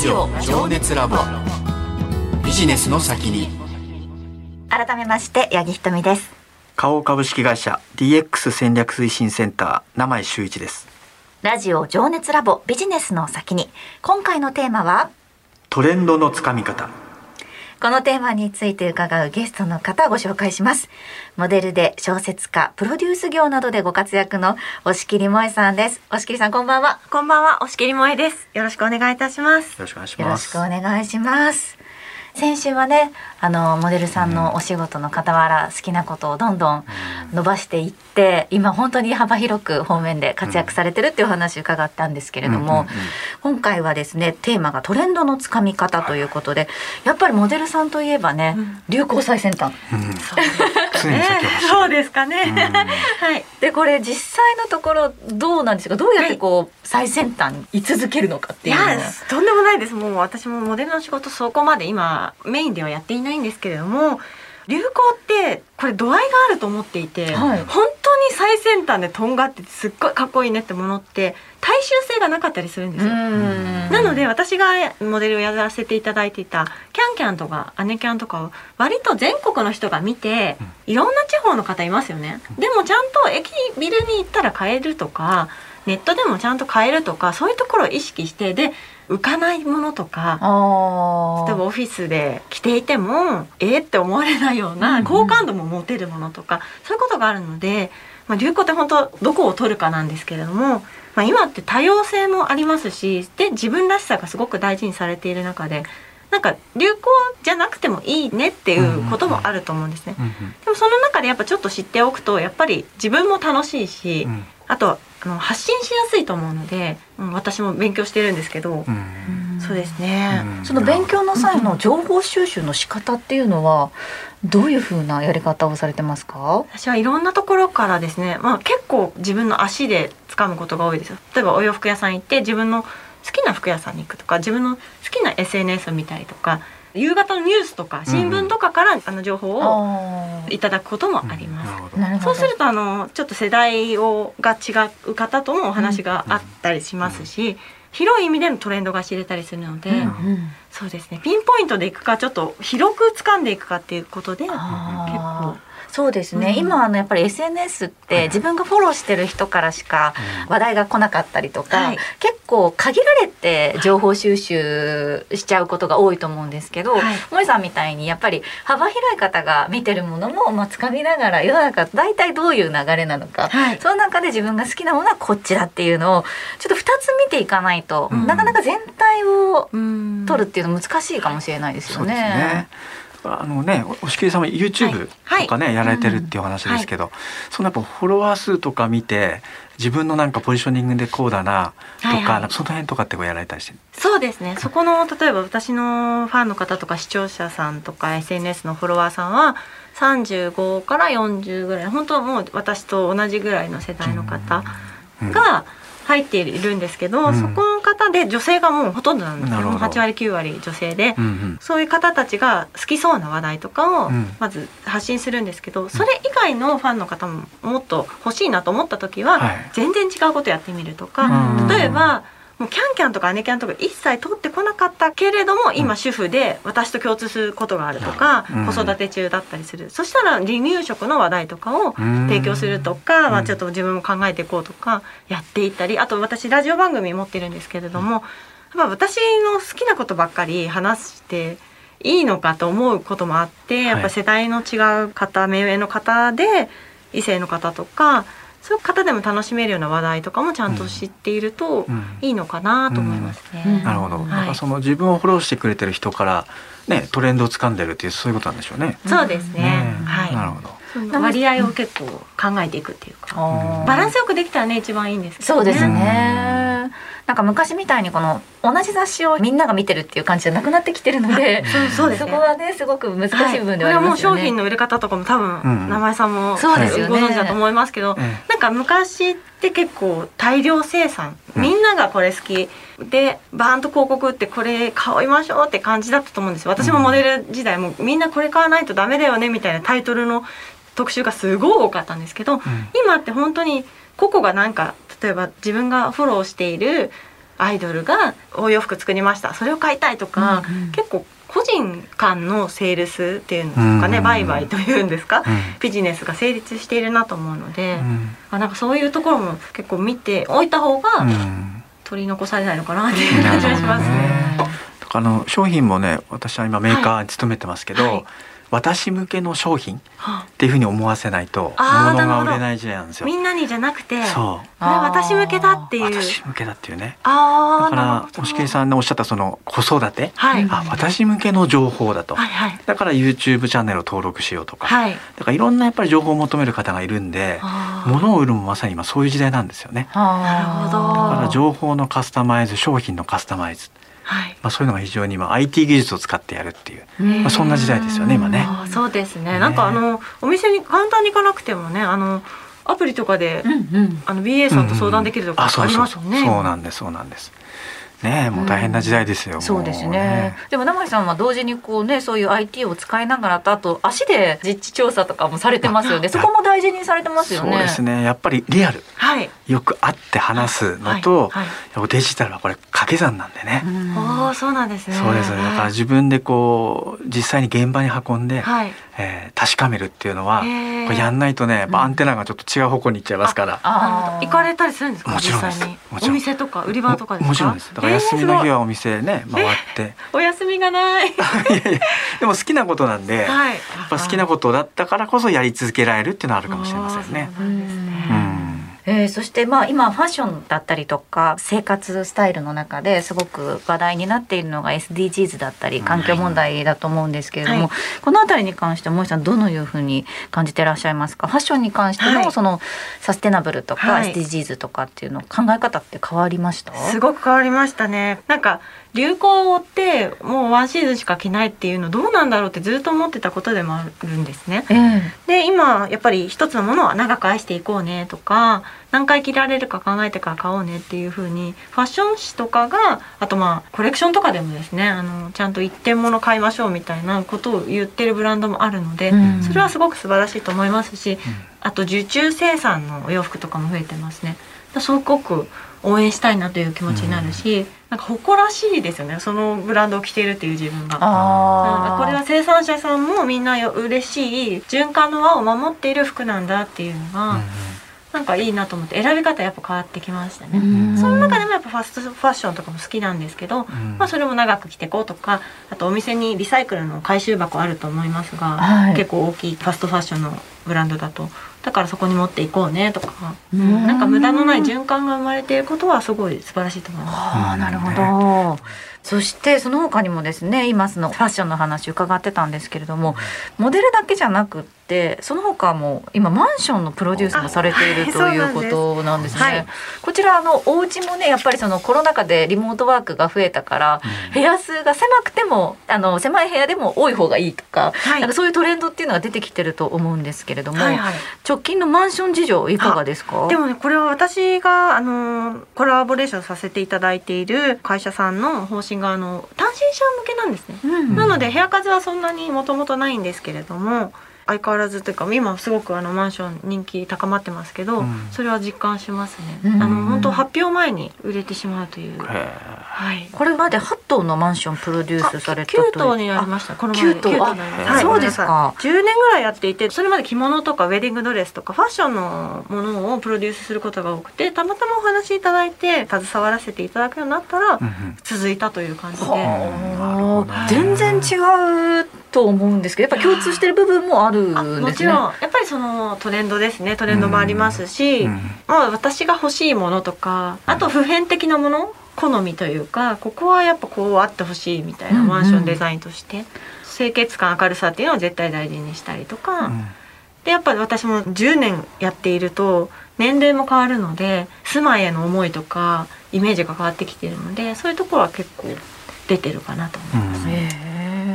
ジオ情熱ラボ。ビジネスの先に。改めまして八木ひとみです。花王株式会社 DX 戦略推進センター名前修一です。ラジオ情熱ラボビジネスの先に。今回のテーマは？トレンドのつかみ方このテーマについて伺うゲストの方をご紹介します。モデルで小説家プロデュース業などでご活躍の押切萌さんです。押切さんこんばんは。こんばんは、押切萌です。よろしくお願いいたします。よろしくお願いしよろしますくお願いします先週はねあのモデルさんのお仕事の傍ら好きなことをどんどん伸ばしていって今本当に幅広く方面で活躍されてるっていうお話伺ったんですけれども、うんうんうん今回はですねテーマがトレンドのつかみ方ということでやっぱりモデルさんといえばね、流行最先端。うん。そうですかね。うん。はい。でこれ実際のところどうなんですか？どうやってこう、最先端に居続けるのかっていうのは。、とんでもないです。もう私もモデルの仕事そこまで今メインではやっていないんですけれども、流行ってこれ度合いがあると思っていて、はい本当に最先端でとんがっててすっごいかっこいいねってものって大衆性がなかったりするんですよ。んなので私がモデルをやらせていただいていたキャンキャンとかアネキャンとかを割と全国の人が見ていろんな地方の方いますよね。でもちゃんと駅ビルに行ったら買えるとかネットでもちゃんと買えるとかそういうところを意識してで浮かないものとかあ例えばオフィスで着ていてもえーって思われないよううんうなん好感度も持てるものとかそういうことがあるので、まあ、流行って本当どこを取るかなんですけれども、まあ、今って多様性もありますしで自分らしさがすごく大事にされている中でなんか流行じゃなくてもいいねっていうこともあると思うんですね。でもその中でやっぱちょっと知っておくとやっぱり自分も楽しいし、うん。あとあの発信しやすいと思うので、うん、私も勉強してるんですけど、うんそうですね。うんその勉強の際の情報収集の仕方っていうのはどういうふうなやり方をされてますか？私はいろんなところからですね、まあ、結構自分の足で掴むことが多いですよ例えばお洋服屋さん行って自分の好きな服屋さんに行くとか自分の好きな SNS を見たりとか夕方のニュースとか新聞とかから、あの情報をあいただくこともあります。なるほどなるほど。そうするとあのちょっと世代をが違う方ともお話があったりしますし、広い意味でのトレンドが知れたりするので、うんうん。そうですね。ピンポイントでいくかちょっと広く掴んでいくかっていうことで結構そうですね、うん。今あのやっぱり SNS って自分がフォローしてる人からしか話題が来なかったりとか、はい。結構限られて情報収集しちゃうことが多いと思うんですけど、はい。萌さんみたいにやっぱり幅広い方が見てるものもまあ掴みながら世の中大体どういう流れなのか、はい。その中で自分が好きなものはこっちだっていうのをちょっと2つ見ていかないと、うん。なかなか全体をうん。取るっていうの難しいかもしれないですよそうですねね。。あのね、お押切さんも YouTube はい。とかね、やられてるっていうお話ですけど、そのやっぱフォロワー数とか見て自分のなんかポジショニングでこうだなとか、はいはい。かその辺とかってこうやられたりして、そうですね。そこの例えば私のファンの方とか視聴者さんとか SNS のフォロワーさんは35から40ぐらい。本当はもう私と同じぐらいの世代の方うん。が入っているんですけど、うん。そこの方で女性がもうほとんどなんですよ。なるほど。8割9割女性で、うんうん。そういう方たちが好きそうな話題とかをうん。まず発信するんですけど、それ以外のファンの方ももっと欲しいなと思った時は、はい。全然違うことやってみるとか、うん。例えばキャンキャンとかアネキャンとか一切取ってこなかったけれども今主婦で私と共通することがあるとか、うん。子育て中だったりする。そしたら離乳食の話題とかを提供するとか、うん。まあ、ちょっと自分も考えていこうとかやっていったりあと私ラジオ番組持ってるんですけれども、やっぱ私の好きなことばっかり話していいのかと思うこともあってやっぱ世代の違う方目上の方で異性の方とかそういう方でも楽しめるような話題とかもちゃんと知っているとうんいいのかなと思いますね。うんなるほど、はいその自分をフォローしてくれてる人からねトレンドを掴んでるっていうそういうことなんでしょうね。そうですね。ねはい。なるほど。割合を結構考えていくっていうか、バランスよくできたらね一番いいんですけど、ね。そうですね。なんか昔みたいにこの同じ雑誌をみんなが見てるっていう感じじゃなくなってきてるので、そうそうですね。そこはねすごく難しい部分ではありますよね。これはもう商品の売れ方とかも多分、うん。名前さんもそうですよね。ご存知だと思いますけど、えなんか昔って結構大量生産、うん。みんながこれ好きでバーンと広告打ってこれ買いましょうって感じだったと思うんですよ。私もモデル時代もみんなこれ買わないとダメだよねみたいなタイトルの特集がすごい多かったんですけど、うん。今って本当に個々がなんか例えば自分がフォローしているアイドルがお洋服作りました。それを買いたいとか、うんうん。結構個人間のセールスっていうんですかね、うん。売買というんですか、うん。ビジネスが成立しているなと思うので、うん。あなんかそういうところも結構見ておいた方がうん。取り残されないのかなっていう感じがしますね。あの商品もね私は今メーカーに勤めてますけど、はい私向けの商品っはていうふうに思わせないと物が売れない時代なんですよ。みんなにじゃなくてそう。これ私向けだっていう。私向けだっていうね。ああだから押切さんのおっしゃったその子育て、はい。あ私向けの情報だと、はいはい。だから YouTube チャンネルを登録しようとか、はい。だからいろんなやっぱり情報を求める方がいるんで物を売るもまさに今そういう時代なんですよね。なるほど。だから情報のカスタマイズ商品のカスタマイズ、はい。まあ、そういうのが非常に今 IT 技術を使ってやるっていう、うんまあ、そんな時代ですよね今ね。そうですね。ねなんかあのお店に簡単に行かなくてもねあのアプリとかで、うんうんあの BA さんと相談できるとかあそうありますよね。そうなんですそうなんですねえもう大変な時代ですよ、もそうですね。でも生井さんは同時にこうねそういう IT を使いながらとあと足で実地調査とかもされてますよね。そこも大事にされてますよね。そうですね。やっぱりリアル。はい。よく会って話すのと、はい。やっぱデジタルはこれ掛け算なんでね、うんおおそうなんですね。そうです。ねだから自分でこう実際に現場に運んで、はい。えー確かめるっていうのは、これやんないとねアンテナがちょっと違う方向に行っちゃいますから。行かれたりするんですか？もちろんです。お店とか売り場とかですか？ももちろんです。だから休みの日えーはお店。ね、回って。お休みがない。いやいやでも好きなことなんで、やはい。っぱ好きなことだったからこそやり続けられるっていうのはあるかもしれませんね。そうなんですね。うんえーそしてまあ今ファッションだったりとか生活スタイルの中ですごく話題になっているのが SDGs だったり環境問題だと思うんですけれども、はい。このあたりに関して萌さんどのいうふうに感じてらっしゃいますか？ファッションに関してはい。のそのサステナブルとかはい。SDGs とかっていうの考え方って変わりました、すごく変わりましたね。なんか流行ってもうワンシーズンしか着ないっていうのどうなんだろうってずっと思ってたことでもあるんですね。ええ。で今やっぱり一つのものは長く愛していこうねとか何回着られるか考えてから買おうねっていう風にファッション誌とかがあとまあコレクションとかでもですねあのちゃんと一点物買いましょうみたいなことを言ってるブランドもあるので、うん。それはすごく素晴らしいと思いますしあと受注生産のお洋服とかも増えてますね。すごく応援したいなという気持ちになるし、なんか誇らしいですよね。そのブランドを着ているっていう自分が。あー。これは生産者さんもみんなよ嬉しい循環の輪を守っている服なんだっていうのが、うんなんかいいなと思って選び方やっぱ変わってきましたね。うん。その中でもやっぱファストファッションとかも好きなんですけど、うん。まあそれも長く着ていこうとかあとお店にリサイクルの回収箱あると思いますが、はい。結構大きいファストファッションのブランドだとだからそこに持っていこうねとか、うん。なんか無駄のない循環が生まれていることはすごい素晴らしいと思います。ああなるほど。そしてその他にもですね今そのファッションの話伺ってたんですけれどもモデルだけじゃなくってその他も今マンションのプロデュースもされているあということなんですね。はい。こちらあのお家もねやっぱりそのコロナ禍でリモートワークが増えたから、うん部屋数が狭くてもあの狭い部屋でも多い方がいいとか,、はい。なんかそういうトレンドっていうのが出てきてると思うんですけれども、はいはい。直近のマンション事情いかがですか？でもねこれは私があのコラボレーションさせていただいている会社さんの方針があの単身者向けなんですね。うんなので部屋数はそんなにもともとないんですけれども相変わらずというか今すごくあのマンション人気高まってますけど、うんそれは実感しますね。うんあの本当発表前に売れてしまうという。へはい。これまで8棟のマンションプロデュースされたという。9棟になりました。この前9棟9あになりましはいそうですか。10年ぐらいやっていてそれまで着物とかウェディングドレスとかファッションのものをプロデュースすることが多くてたまたまお話しいただいて携わらせていただくようになったらうんうん。続いたという感じで。なるほどね全然違うと思うんですけどやっぱ共通してる部分もあるあんですね。もちろん。やっぱりそのトレンドですね。トレンドもありますし、うん。まあ、私が欲しいものとかあと普遍的なもの好みというかここはやっぱこうあってほしいみたいなマンションデザインとして、うんうん、清潔感明るさっていうのを絶対大事にしたりとか、うん、でやっぱ私も10年やっていると年齢も変わるので住まいへの思いとかイメージが変わってきてるのでそういうところは結構出てるかなと思います、ね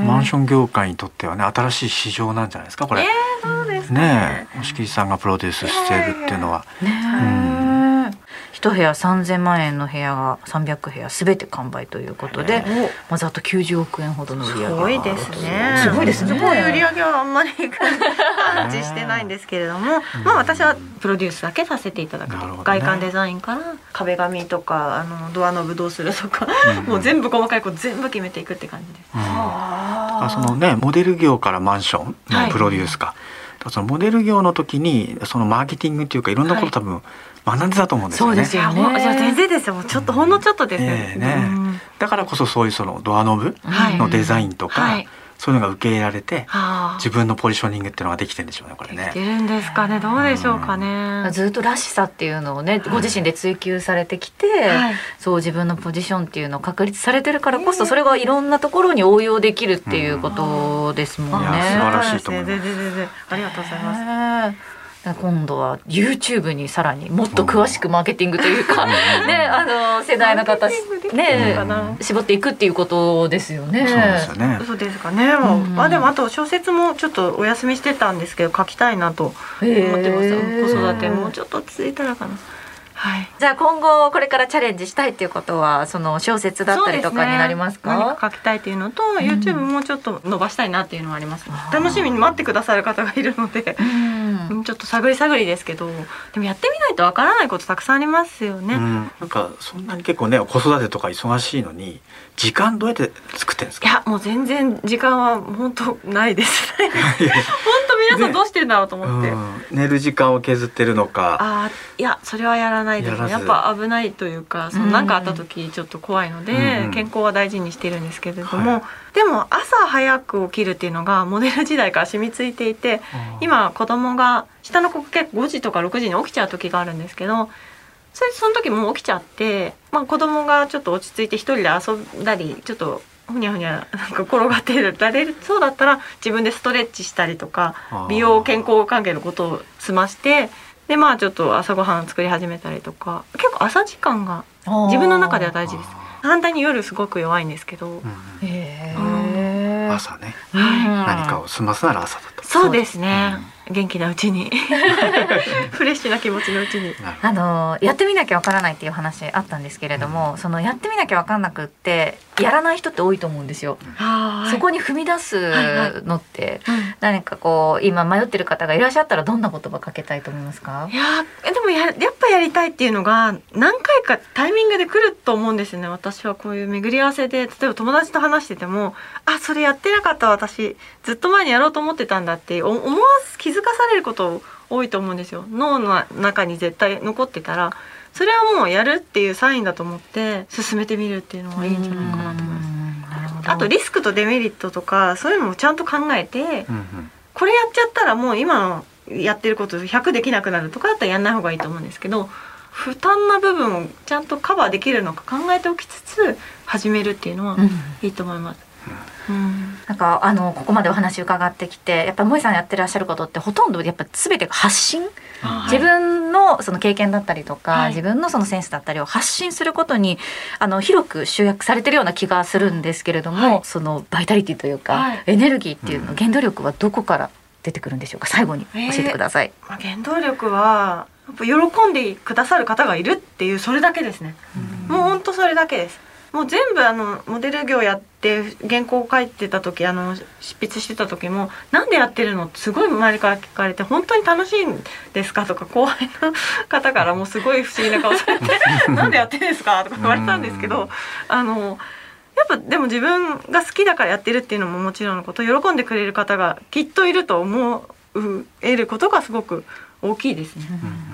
うん、マンション業界にとってはね新しい市場なんじゃないですかこれ。えー、そうですね。ね押切さんがプロデュースしているっていうのは。ね、うん。一部屋3000万円の部屋が300部屋全て完売ということで、まあ、ざっと90億円ほどの売り上げすごいですね。すごいですね。すごい売り上げはあんまり感じしてないんですけれども、まあ私はプロデュースだけさせていただく、ね、外観デザインから壁紙とかあのドアノブどうするとか、もう全部細かいこと全部決めていくって感じです。うん、あそのねモデル業からマンションのプロデュースか、はいそのモデル業の時にそのマーケティングっていうかいろんなこと多分学んでたと思うんですよね。そうですもういや全然ですよ。もうちょっとほんのちょっとですねうんだからこそそういうそのドアノブはいのデザインとか、はいそういうのが受け入れられて、はあ自分のポジショニングっていうのができてるんでしょうねこれねでき。てるんですかね。どうでしょうかね。ずっとらしさっていうのをねご自身で追求されてきて、はいそう自分のポジションっていうのを確立されてるからこそそれがいろんなところに応用できるっていうことですもんね。いや素晴らしいと思います全然全然ありがとうございます。今度は YouTube にさらにもっと詳しくマーケティングというか、ねあの世代の方ねのかな？絞っていくっていうことですよね。そうですよね。そうですかね。まあでもあと小説もちょっとお休みしてたんですけど書きたいなと思ってます。子育てもうちょっと続いたらかな。はい。じゃあ今後これからチャレンジしたいっていうことはその小説だったりとかになりますか？何か書きたいっていうのと、ん。YouTube もちょっと伸ばしたいなっていうのはあります。楽しみに待ってくださる方がいるので、うん。うんちょっと探り探りですけどでもやってみないとわからないことたくさんありますよね、うん、なんかそんなに結構ね子育てとか忙しいのに時間どうやって作ってるんですか？いやもう全然時間は本当ないですね。本当皆さんどうしてるんだろうと思って、うん、寝る時間を削ってるのか。あーいやそれはやらないです。ねやっぱ危ないというか何かあった時ちょっと怖いので、うん健康は大事にしてるんですけれども、はい。でも朝早く起きるっていうのがモデル時代から染みついていて今子供が下の子結構5時とか6時に起きちゃう時があるんですけどそれその時もう起きちゃって、まあ、子供がちょっと落ち着いて一人で遊んだりちょっとふにゃふにゃなんか転がってられるそうだったら自分でストレッチしたりとか美容健康関係のことを済ましてでまあちょっと朝ごはん作り始めたりとか結構朝時間が自分の中では大事です。反対に夜すごく弱いんですけど、うんへうえ。朝ね、うん何かを済ますなら朝だと。そうですね、元気なうちに。フレッシュな気持ちのうちに。あのやってみなきゃわからないっていう話あったんですけれども、そのやってみなきゃわかんなくってやらない人って多いと思うんですよ。そこに踏み出すのってうん何かこう今迷ってる方がいらっしゃったらどんな言葉かけたいと思いますか？い？やーでもややっぱやりたいっていうのが何回かタイミングで来ると思うんですよね私はこういう巡り合わせで例えば友達と話しててもあそれやってなかった私ずっと前にやろうと思ってたんだってお思わず気づかされること多いと思うんですよ脳の中に絶対残ってたらそれはもうやるっていうサインだと思って進めてみるっていうのがいいんじゃないかなと思います。あとリスクとデメリットとかそういうのもちゃんと考えてうんうんこれやっちゃったらもう今のやってること100できなくなるとかだったらやんない方がいいと思うんですけど負担な部分をちゃんとカバーできるのか考えておきつつ始めるっていうのはうんいいと思います。うんなんかあのここまでお話伺ってきてやっぱ萌さんやってらっしゃることってほとんどやっぱ全てが発信、自分のその経験だったりとか、はい。自分のそのセンスだったりを発信することにあの広く集約されてるような気がするんですけれども、はい。そのバイタリティというか、はい。エネルギーっていうの原動力はどこから出てくるんでしょうか？最後に教えてください。まあ、原動力はやっぱ喜んでくださる方がいるっていうそれだけですね。もう本当それだけです。もう全部あのモデル業やって原稿を書いてた時あの執筆してた時も「なんでやってるの?」すごい周りから聞かれて「本当に楽しいんですか?」とか後輩の方からもすごい不思議な顔されて「なんでやってるんですか?」とか言われたんですけどあのやっぱでも自分が好きだからやってるっていうのももちろんのこと喜んでくれる方がきっといると思えることがすごく大きいですね。うん、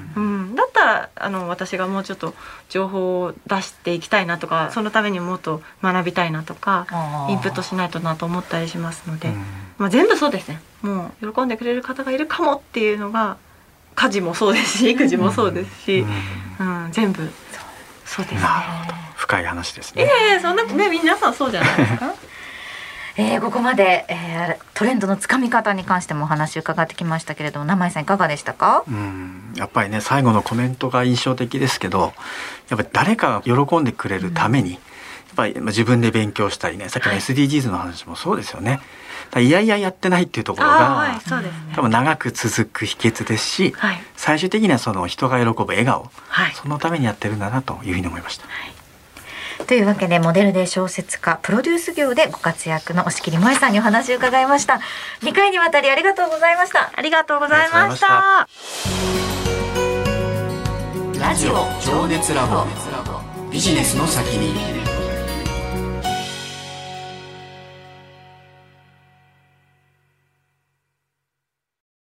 だったらあの私がもうちょっと情報を出していきたいなとかそのためにもっと学びたいなとかインプットしないとなと思ったりしますので、うん。まあ、全部そうですね。もう喜んでくれる方がいるかもっていうのが家事もそうですし育児もそうですし、うん。全部。そうです。ね。深い話ですね。いやそんなね皆さんそうじゃないですか？えーここまで、えートレンドのつかみ方に関してもお話伺ってきましたけれども名井さんいかがでしたか？うん、やっぱりね最後のコメントが印象的ですけどやっぱり誰かが喜んでくれるために、やっぱりまあ自分で勉強したりねさっきの SDGs の話もそうですよね。だからいやいややってないっていうところが、はいね多分長く続く秘訣ですし、はい最終的にはその人が喜ぶ笑顔、はいそのためにやってるんだなというふうに思いました。というわけでモデルで小説家プロデュース業でご活躍の押切萌さんにお話を伺いました。2回にわたりありがとうございました。ありがとうございましあた。ラジオ情熱ラボ。ビジネスの先に